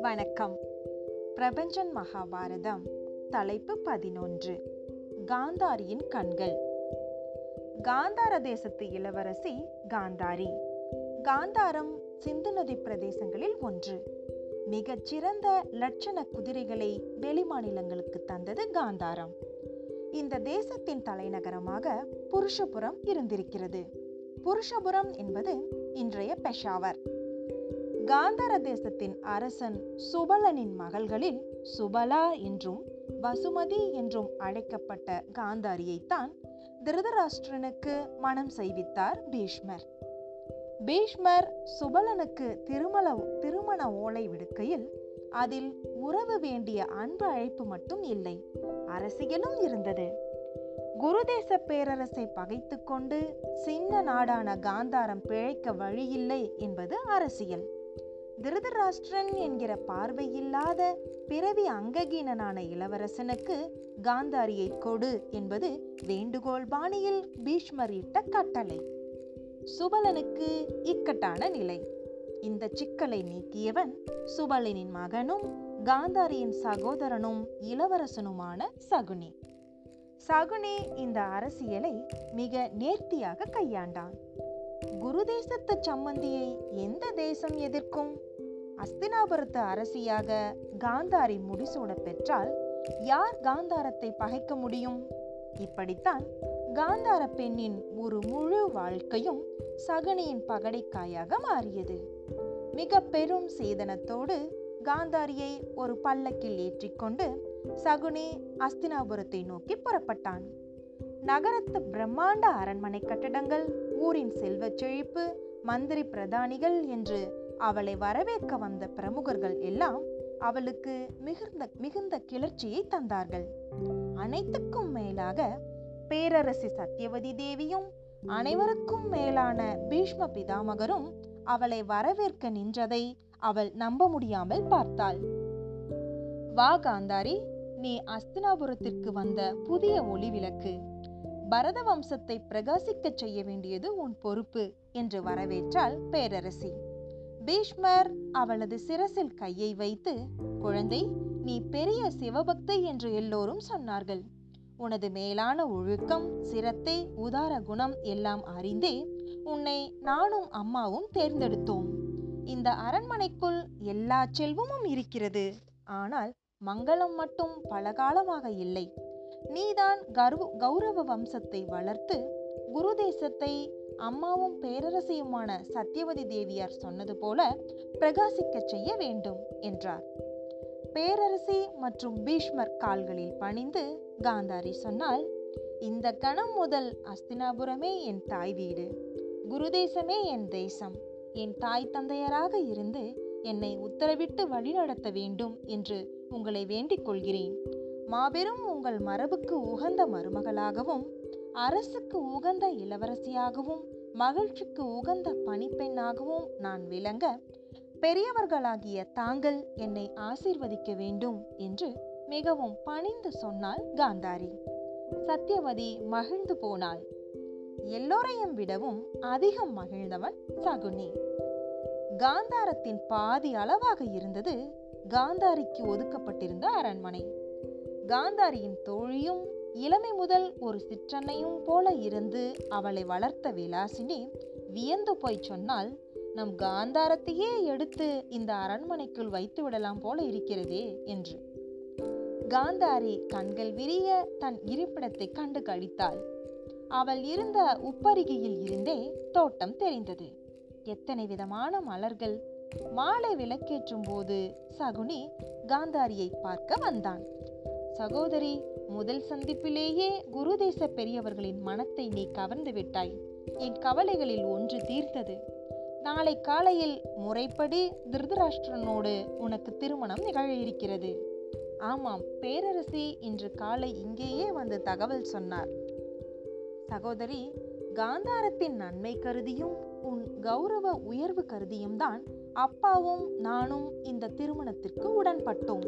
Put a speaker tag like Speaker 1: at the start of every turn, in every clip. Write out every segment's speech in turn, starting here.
Speaker 1: வணக்கம். பிரபஞ்சன் மகாபாரதம் தலைப்பு பதினொன்று. காந்தாரியின் கண்கள். காந்தார தேசத்து இளவரசி காந்தாரி. காந்தாரம் சிந்து நதி பிரதேசங்களில் ஒன்று. மிகச்சிறந்த லட்சண குதிரைகளை வெளிமாநிலங்களுக்கு தந்தது காந்தாரம். இந்த தேசத்தின் தலைநகரமாக புருஷபுரம் இருந்திருக்கிறது. புருஷபுரம் என்பது இன்றைய பெஷாவர். காந்தார தேசத்தின் அரசன் சுபலனின் மகள்களில் சுபலா என்றும் வசுமதி என்றும் அழைக்கப்பட்ட காந்தாரியைத்தான் திருதராஷ்டிரனுக்கு மனம் செய்வித்தார் பீஷ்மர். பீஷ்மர் சுபலனுக்கு திருமல திருமண ஓலை விடுக்கையில் அதில் உறவு வேண்டிய அன்பு அழைப்பு மட்டும் இல்லை அரசியலும் இருந்தது. குருதேச பேரரசை பகைத்து கொண்டு சின்ன நாடான காந்தாரம் பிழைக்க வழியில்லை என்பது அரசியல். திருதராஷ்டிரன் என்கிற பார்வையில்லாத பிறவி அங்ககீனனான இளவரசனுக்கு காந்தாரியை கொடு என்பது வேண்டுகோள் பாணியில் பீஷ்மர் இட்ட கட்டளை. சுபலனுக்கு இக்கட்டான நிலை. இந்த சிக்கலை நீக்கியவன் சுபலனின் மகனும் காந்தாரியின் சகோதரனும் இளவரசனுமான சகுனி. சகுனே இந்த அரசியலை மிக நேர்த்தியாக கையாண்டான். குரு தேசத்து சம்மந்தியை எந்த தேசம் எதிர்க்கும்? அஸ்தினாபுரத்து அரசியாக காந்தாரி முடிசூட பெற்றால் யார் காந்தாரத்தை பகைக்க முடியும்? இப்படித்தான் காந்தார பெண்ணின் ஒரு முழு வாழ்க்கையும் சகுனியின் பகடைக்காயாக மாறியது. மிக பெரும் சேதனத்தோடு காந்தாரியை ஒரு பல்லக்கில் ஏற்றிக்கொண்டு சகுனி அஸ்தினாபுரத்தை நோக்கி புறப்பட்டான். நகரத்து பிரம்மாண்ட அரண்மனை கட்டடங்கள் ஊரின் செல்வச் செழிப்பு மந்திரி பிரதானிகள் என்று அவளை வரவேற்க வந்த பிரமுகர்கள் எல்லாம் அவளுக்கு மிகுந்த மிகுந்த கிளர்ச்சியை தந்தார்கள். அனைத்துக்கும் மேலாக பேரரசி சத்தியவதி தேவியும் அனைவருக்கும் மேலான பீஷ்ம பிதாமகரும் அவளை வரவேற்க நின்றதை அவள் நம்ப முடியாமல் பார்த்தாள். வா காந்தாரி நீ அஸ்தினாபுரத்திற்கு வந்த புதிய ஒளி விளக்கு. பரத வம்சத்தை பிரகாசிக்கச் செய்ய வேண்டியது உன் பொறுப்பு என்று வரவேற்றாள் பேரரசி. பீஷ்மர் அவளது சிரசில் கையை வைத்து குழந்தை நீ பெரிய சிவபக்தை என்று எல்லோரும் சொன்னார்கள். உனது மேலான ஒழுக்கம் சிரத்தை உதார குணம் எல்லாம் அறிந்தே உன்னை நானும் அம்மாவும் தேர்ந்தெடுத்தோம். இந்த அரண்மனைக்குள் எல்லா செல்வமும் இருக்கிறது. ஆனால் மங்களம் மட்டும் பல காலமாக இல்லை. நீதான் கர்வ கௌரவ வம்சத்தை வளர்த்து குரு தேசத்தை அம்மாவும் பேரரசியுமான சத்தியவதி தேவியார் சொன்னது போல பிரகாசிக்க செய்ய வேண்டும் என்றார். பேரரசி மற்றும் பீஷ்மர் கால்களில் பணிந்து காந்தாரி சொன்னால் இந்த கணம் முதல் அஸ்தினாபுரமே என் தாய் வீடு குருதேசமே என் தேசம் என் தாய் தந்தையராக இருந்து என்னை உத்தரவிட்டு வழிநடத்த வேண்டும் என்று உங்களை வேண்டிக் கொள்கிறேன். மாபெரும் உங்கள் மரபுக்கு உகந்த மருமகளாகவும் அரசுக்கு உகந்த இளவரசியாகவும் மகிழ்ச்சிக்கு உகந்த பணிப்பெண்ணாகவும் நான் விளங்க பெரியவர்களாகிய தாங்கள் என்னை ஆசீர்வதிக்க வேண்டும் என்று மிகவும் பணிந்து சொன்னாள் காந்தாரி. சத்தியவதி மகிழ்ந்து போனாள். எல்லோரையும் விடவும் அதிகம் மகிழ்ந்தவன் சகுனி. காந்தாரத்தின் பாதி அளவாக இருந்தது காந்தாரிக்கு ஒதுக்கப்பட்டிருந்த அரண்மனை. காந்தாரியின் தோழியும் இளமை முதல் ஒரு சிற்றன்னையும் போல இருந்து அவளை வளர்த்த விலாசினி வியந்து போய் சொன்னால் நம் காந்தாரத்தையே எடுத்து இந்த அரண்மனைக்குள் வைத்து விடலாம் போல இருக்கிறதே என்று. காந்தாரி கண்கள் விரிய தன் இருப்பிடத்தை கண்டு கழித்தாள். அவள் இருந்த உப்பருகையில் இருந்தே தோட்டம் தெரிந்தது. எத்தனை விதமான மலர்கள் மாலை விளக்கேற்றும் போது சகுனி காந்தாரியை பார்க்க வந்தான். சகோதரி முதல் சந்திப்பிலேயே குருதேச பெரியவர்களின் மனத்தை நீ கவர்ந்து விட்டாய். என் கவலைகளில் ஒன்று தீர்த்தது. நாளை காலையில் முறைப்படி திருதராஷ்டிரனோடு உனக்கு திருமணம் நிகழ இருக்கிறது ஆமாம் பேரரசி இன்று காலை இங்கேயே வந்து தகவல் சொன்னார். சகோதரி காந்தாரத்தின் நன்மை கருதியும் உன் கௌரவ உயர்வு கருதியும் தான் அப்பாவும் நானும் இந்த திருமணத்திற்கு உடன்பட்டோம்.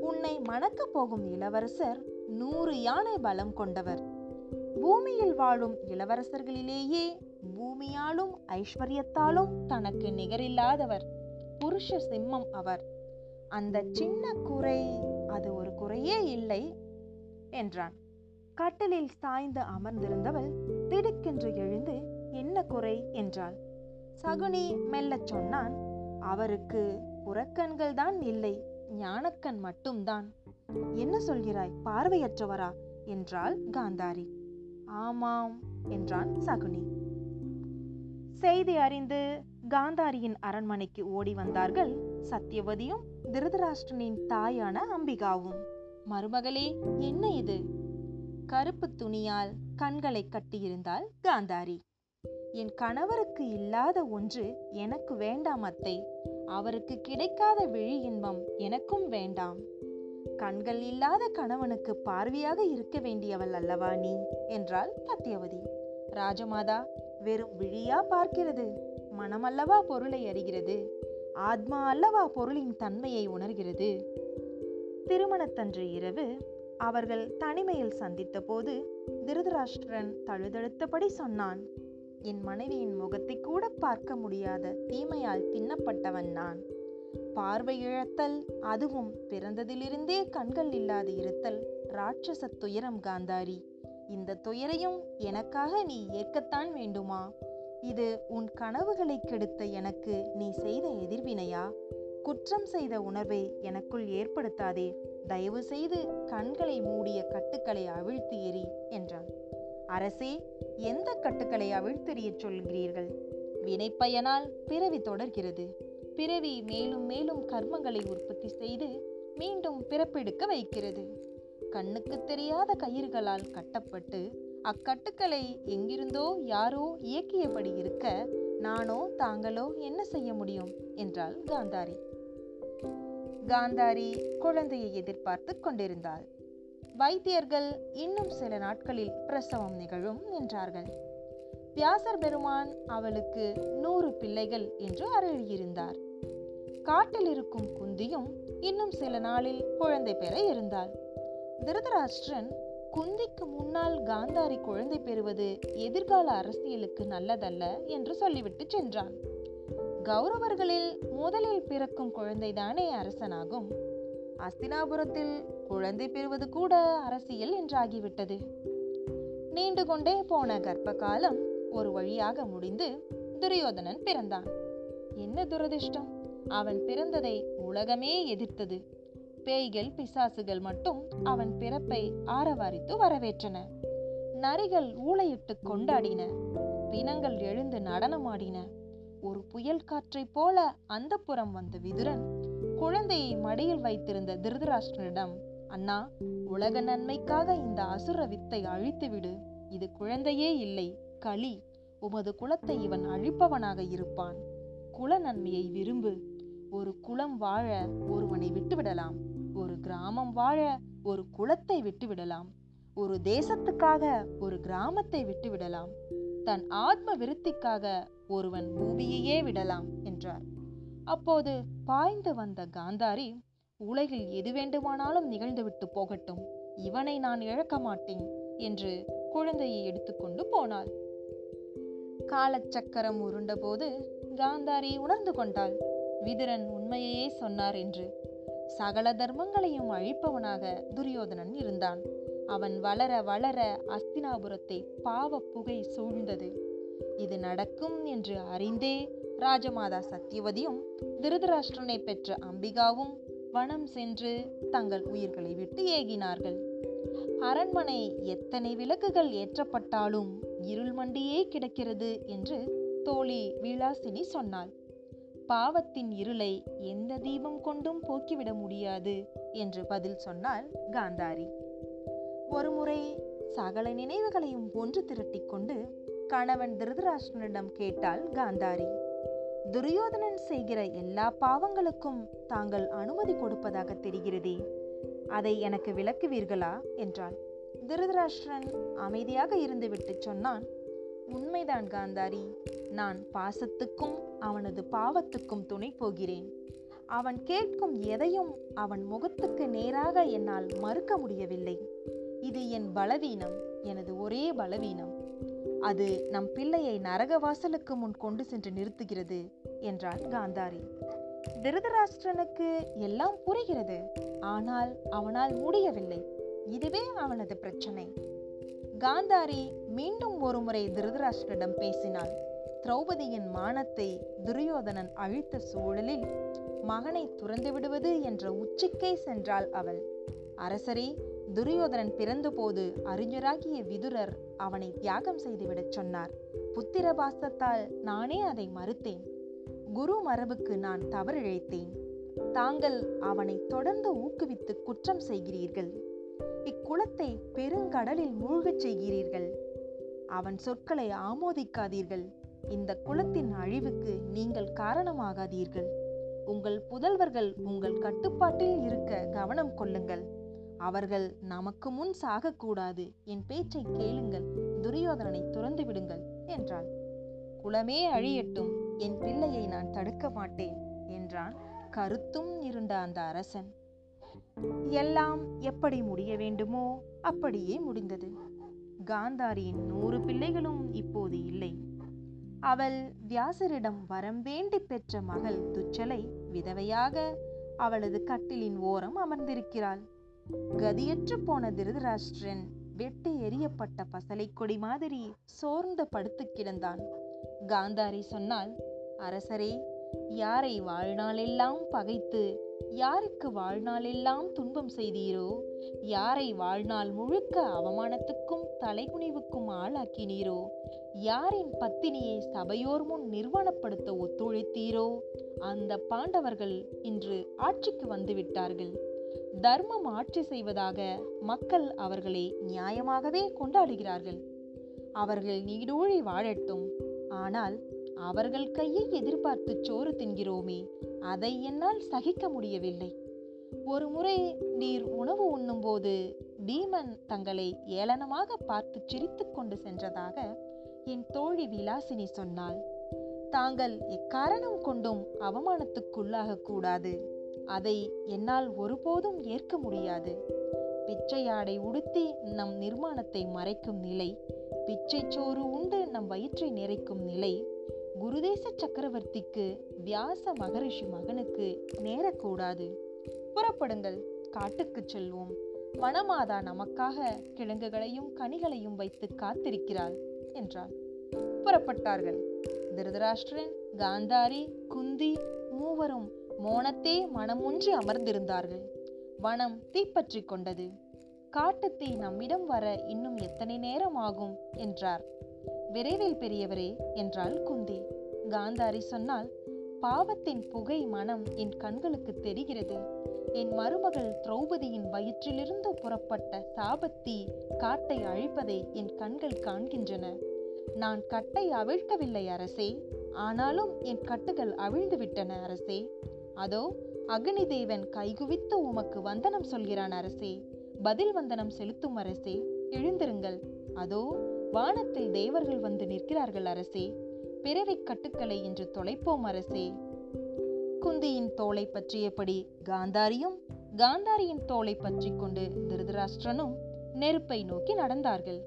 Speaker 1: உன்னை மணக்கப் போகும் இளவரசர் நூறு யானை பலம் கொண்டவர். பூமியில் வாழும் இளவரசர்களிலேயே பூமியாலும் ஐஸ்வர்யத்தாலும் தனக்கு நிகரில்லாதவர். புருஷ சிம்மம் அவர். அந்த சின்ன குறை அது ஒரு குறையே இல்லை என்றான். கட்டிலில் சாய்ந்து அமர்ந்திருந்தவள் திடுக்கென்று எழுந்து என்ன குறை என்றாள். சகுனி மெல்லச் சொன்னான் அவருக்கு புறக்கண்கள் தான் இல்லை ஞானக்கண் மட்டும்தான். என்ன சொல்கிறாய் பார்வையற்றவரா? என்றாள் காந்தாரி. ஆமாம் என்றான் சகுனி. செய்தி அறிந்து காந்தாரியின் அரண்மனைக்கு ஓடி வந்தார்கள் சத்தியவதியும் திருதராஷ்டிரனின் தாயான அம்பிகாவும். மருமகளே என்ன இது? கருப்பு துணியால் கண்களை கட்டியிருந்தாள் காந்தாரி. என் கணவருக்கு இல்லாத ஒன்று எனக்கு வேண்டாம் அத்தை. அவருக்கு கிடைக்காத விழி இன்பம் எனக்கும் வேண்டாம். கண்கள் இல்லாத கணவனுக்கு பார்வையாக இருக்க வேண்டியவள் அல்லவா நீ? என்றாள் சத்தியவதி ராஜமாதா வெறும் விழியா பார்க்கிறது? மனமல்லவா பொருளை அறிகிறது? ஆத்மா அல்லவா பொருளின் தன்மையை உணர்கிறது? திருமணத்தன்று இரவு அவர்கள் தனிமையில் சந்தித்த போது திருதராஷ்டிரன் தழுதழுத்தபடி சொன்னான். என் மனைவியின் முகத்தை கூட பார்க்க முடியாத தீமையால் தின்னப்பட்டவன் நான். பார்வை இழத்தல் அதுவும் பிறந்ததிலிருந்தே கண்கள் இல்லாது இருத்தல் ராட்சச துயரம் காந்தாரி. இந்த துயரையும் எனக்காக நீ ஏற்கத்தான் வேண்டுமா? இது உன் கனவுகளை கெடுத்த எனக்கு நீ செய்த எதிர்வினையா? குற்றம் செய்த உணர்வை எனக்குள் ஏற்படுத்தாதே. தயவு செய்து கண்களை மூடிய கட்டுக்களை அவிழ்த்து எறி என்றான். அரசே எந்த கட்டுக்களை அவிழ்த்தெறிய சொல்கிறீர்கள்? வினைப்பயனால் பிறவி தொடர்கிறது. பிறவி மேலும் மேலும் கர்மங்களை உற்பத்தி செய்து மீண்டும் பிறப்பெடுக்க வைக்கிறது. கண்ணுக்கு தெரியாத கயிறுகளால் கட்டப்பட்டு அக்கட்டுக்களை எங்கிருந்தோ யாரோ இயக்கியபடி இருக்க நானோ தாங்களோ என்ன செய்ய முடியும்? என்றாள் காந்தாரி. காந்தாரி குழந்தையை எதிர்பார்த்து கொண்டிருந்தாள். வைத்தியர்கள் இன்னும் சில நாட்களில் பிரசவம் நிகழும் என்றார்கள். வியாசர் பெருமான் அவளுக்கு நூறு பிள்ளைகள் என்று அருளியிருந்தார். காட்டில் இருக்கும் குந்தியும் இன்னும் சில நாளில் குழந்தை பெற இருந்தாள். திருதராஷ்டிரன் குந்திக்கு முன்னால் காந்தாரி குழந்தை பெறுவது எதிர்கால அரசியலுக்கு நல்லதல்ல என்று சொல்லிவிட்டு சென்றான். கௌரவர்களில் முதலில் பிறக்கும் குழந்தைதானே அரசனாகும். அஸ்தினாபுரத்தில் குழந்தை பெறுவது கூட அரசியல் என்றாகிவிட்டது. நீண்டு கொண்டே போன கர்ப்ப காலம் ஒரு வழியாக முடிந்து துரியோதனன் பிறந்தான். என்ன துரதிர்ஷ்டம்? அவன் பிறந்ததை உலகமே எதிர்த்தது. பேய்கள் பிசாசுகள் மட்டும் அவன் பிறப்பை ஆரவாரித்து வரவேற்றன. நரிகள் ஊளையிட்டு கொண்டாடின. பிணங்கள் எழுந்து நடனமாடின. ஒரு புயல் காற்றைப் போல அந்த புறம் வந்த விதுரன் குழந்தையை மடியில் வைத்திருந்த திருதராஷ்டிரனிடம் அண்ணா உலக நன்மைக்காக இந்த அசுர வித்தை அழித்துவிடு. இது குழந்தையே இல்லை களி. உமது குலத்தை இவன் அழிப்பவனாக இருப்பான். குல நன்மையை விரும்பு. ஒரு குலம் வாழ ஒருவனை விட்டுவிடலாம். ஒரு கிராமம் வாழ ஒரு குலத்தை விட்டுவிடலாம். ஒரு தேசத்துக்காக ஒரு கிராமத்தை விட்டுவிடலாம். தன் ஆத்ம விருத்திக்காக ஒருவன் பூமியையே விடலாம் என்றார். அப்போது பாய்ந்து வந்த காந்தாரி உலகில் எது வேண்டுமானாலும் நிகழ்ந்துவிட்டு போகட்டும். இவனை நான் இழக்க மாட்டேன் என்று குழந்தையை எடுத்துக்கொண்டு போனாள். காலச்சக்கரம் உருண்டபோது காந்தாரி உணர்ந்து கொண்டாள். விதுரன் உண்மையையே சொன்னார் என்று. சகல தர்மங்களையும் அழிப்பவனாக துரியோதனன் இருந்தான். அவன் வளர வளர அஸ்தினாபுரத்தை பாவ புகை சூழ்ந்தது. இது நடக்கும் என்று அறிந்தே ராஜமாதா சத்தியவதியும் திருதராஷ்டிரனை பெற்ற அம்பிகாவும் வனம் சென்று தங்கள் உயிர்களை விட்டு ஏகினார்கள். அரண்மனை எத்தனை விளக்குகள் ஏற்றப்பட்டாலும் இருள் மண்டியே கிடக்கிறது என்று தோழி விலாசினி சொன்னாள். பாவத்தின் இருளை எந்த தீபம் கொண்டும் போக்கிவிட முடியாது என்று பதில் சொன்னாள் காந்தாரி. ஒருமுறை சகல நினைவுகளையும் ஒன்று திரட்டிக் கொண்டு கணவன் திருதராஷ்டிரனிடம் கேட்டாள் காந்தாரி. துரியோதனன் செய்கிற எல்லா பாவங்களுக்கும் தாங்கள் அனுமதி கொடுப்பதாக தெரிகிறதே. அதை எனக்கு விளக்குவீர்களா? என்றாள். திருதராஷ்டிரன் அமைதியாக இருந்துவிட்டு சொன்னான். உண்மைதான் காந்தாரி. நான் பாசத்துக்கும் அவனது பாவத்துக்கும் துணை போகிறேன். அவன் கேட்கும் எதையும் அவன் முகத்துக்கு நேராக என்னால் மறுக்க முடியவில்லை. இது என் பலவீனம். எனது ஒரே பலவீனம். அது நம் பிள்ளையை நரக வாசலுக்கு முன் கொண்டு சென்று நிறுத்துகிறது என்றார் காந்தாரி. திருதராஷ்டிரனுக்கு எல்லாம் புரிகிறது ஆனால் அவனால் முடியவில்லை. இதுவே அவனது பிரச்சனை. காந்தாரி மீண்டும் ஒருமுறை திருதராஷ்டிரிடம் பேசினாள். திரௌபதியின் மானத்தை துரியோதனன் அழித்த சூழலில் மகனை துறந்து விடுவது என்ற உச்சிக்கே சென்றாள் அவள். அரசரே துரியோதனன் பிறந்தபோது அறிஞராகிய விதுரர் அவனை தியாகம் செய்துவிடச் சொன்னார். புத்திர பாசத்தால் நானே அதை மறுத்தேன். குரு மரபுக்கு நான் தவறிழைத்தேன். தாங்கள் அவனை தொடர்ந்து ஊக்குவித்து குற்றம் செய்கிறீர்கள். இக்குளத்தை பெருங்கடலில் மூழ்கச் செய்கிறீர்கள். அவன் சொற்களை ஆமோதிக்காதீர்கள். இந்த குலத்தின் அழிவுக்கு நீங்கள் காரணமாகாதீர்கள். உங்கள் புதல்வர்கள் உங்கள் கட்டுப்பாட்டில் இருக்க கவனம் கொள்ளுங்கள். அவர்கள் நமக்கு முன் சாகக்கூடாது. என் பேச்சை கேளுங்கள். துரியோதனனை துறந்து விடுங்கள் என்றாள். குலமே அழியட்டும். என் பிள்ளையை நான் தடுக்க மாட்டேன் என்றான் கருத்தும் இருந்த அந்த அரசன். எல்லாம் எப்படி முடிய வேண்டுமோ அப்படியே முடிந்தது. காந்தாரியின் நூறு பிள்ளைகளும் இப்போது இல்லை. அவள் வியாசரிடம் வரம் வேண்டி பெற்ற மகள் துச்சலை விதவையாக அவளது கட்டிலின் ஓரம் அமர்ந்திருக்கிறாள். கதியற்று போன திருதராஷ்டிரன் வெட்டி எரியப்பட்ட பசலை கொடி மாதிரி சோர்ந்து படுத்து கிடந்தான். காந்தாரி சொன்னால் அரசரே யாரை வாழ்நாளெல்லாம் பகைத்து யாருக்கு வாழ்நாளெல்லாம் துன்பம் செய்தீரோ யாரை வாழ்நாள் முழுக்க அவமானத்துக்கும் தலைகுனிவுக்கும் ஆளாக்கினீரோ யாரின் பத்தினியை சபையோர் முன் நிர்வாணப்படுத்த ஒத்துழைத்தீரோ அந்த பாண்டவர்கள் இன்று ஆட்சிக்கு வந்துவிட்டார்கள் தர்மம் ஆட்சி செய்வதாக மக்கள் அவர்களை நியாயமாகவே கொண்டாடுகிறார்கள். அவர்கள் நீடூழி வாழட்டும். ஆனால் அவர்கள் கையை எதிர்பார்த்து சோறு தின்கிறோமே அதை என்னால் சகிக்க முடியவில்லை. ஒரு முறை நீர் உணவு உண்ணும்போது பீமன் தங்களை ஏளனமாக பார்த்து சிரித்து கொண்டு சென்றதாக என் தோழி விலாசினி சொன்னாள். தாங்கள் எக்காரணம் கொண்டும் அவமானத்துக்குள்ளாக கூடாது. அதை என்னால் ஒருபோதும் ஏற்க முடியாது. பிச்சையாடை உடுத்தி நம் நிர்மாணத்தை மறைக்கும் நிலை பிச்சை சோறு உண்டு நம் வயிற்றை நிறைக்கும் நிலை குருதேச சக்கரவர்த்திக்கு வியாச மகரிஷி மகனுக்கு நேரக்கூடாது. புறப்படுங்கள் காட்டுக்கு செல்வோம். வனமாதா நமக்காக கிழங்குகளையும் கனிகளையும் வைத்து காத்திருக்கிறாள் என்றாள். புறப்பட்டார்கள். திருதராஷ்டிரன் காந்தாரி குந்தி மூவரும் மோனத்தே மனமுன்றி அமர்ந்திருந்தார்கள். வனம் தீப்பற்றி கொண்டது. காட்டுத்தீ நம்மிடம் வர இன்னும் எத்தனை நேரம் ஆகும்? என்றார். விரைவில் பெரியவரே என்றாள் குந்தி. காந்தாரி சொன்னால் பாவத்தின் புகை மனம் என் கண்களுக்கு தெரிகிறது. என் மருமகள் திரௌபதியின் வயிற்றிலிருந்து புறப்பட்ட சாபத்தீ காட்டை அழிப்பதை என் கண்கள் காண்கின்றன. நான் கட்டை அவிழ்க்கவில்லை அரசே. ஆனாலும் என் கட்டுகள் அவிழ்ந்து விட்டன அரசே. அதோ அக்னி தேவன் கைகுவித்து உமக்கு வந்தனம் சொல்கிறான் அரசே. பதில் வந்தனம் செலுத்தும் அரசே. எழுந்திருங்கள். அதோ வானத்தில் தேவர்கள் வந்து நிற்கிறார்கள் அரசே. பிறவி கட்டுக்களை இன்று தொலைப்போம் அரசே. குந்தியின் தோலை பற்றியபடி காந்தாரியும் காந்தாரியின் தோலை பற்றி கொண்டு திருதராஷ்டிரனும் நெருப்பை நோக்கி நடந்தார்கள்.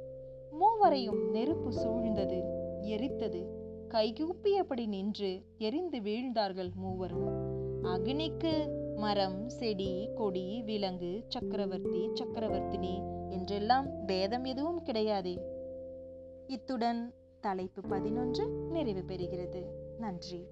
Speaker 1: மூவரையும் நெருப்பு சூழ்ந்தது எரித்தது. கைகூப்பியபடி நின்று எரிந்து வீழ்ந்தார்கள் மூவரும். அக்னிக்கு மரம் செடி கொடி விலங்கு சக்கரவர்த்தி சக்கரவர்த்தினி என்றெல்லாம் பேதம் எதுவும் கிடையாதே. இத்துடன் தலைப்பு பதினொன்று நிறைவு பெறுகிறது. நன்றி.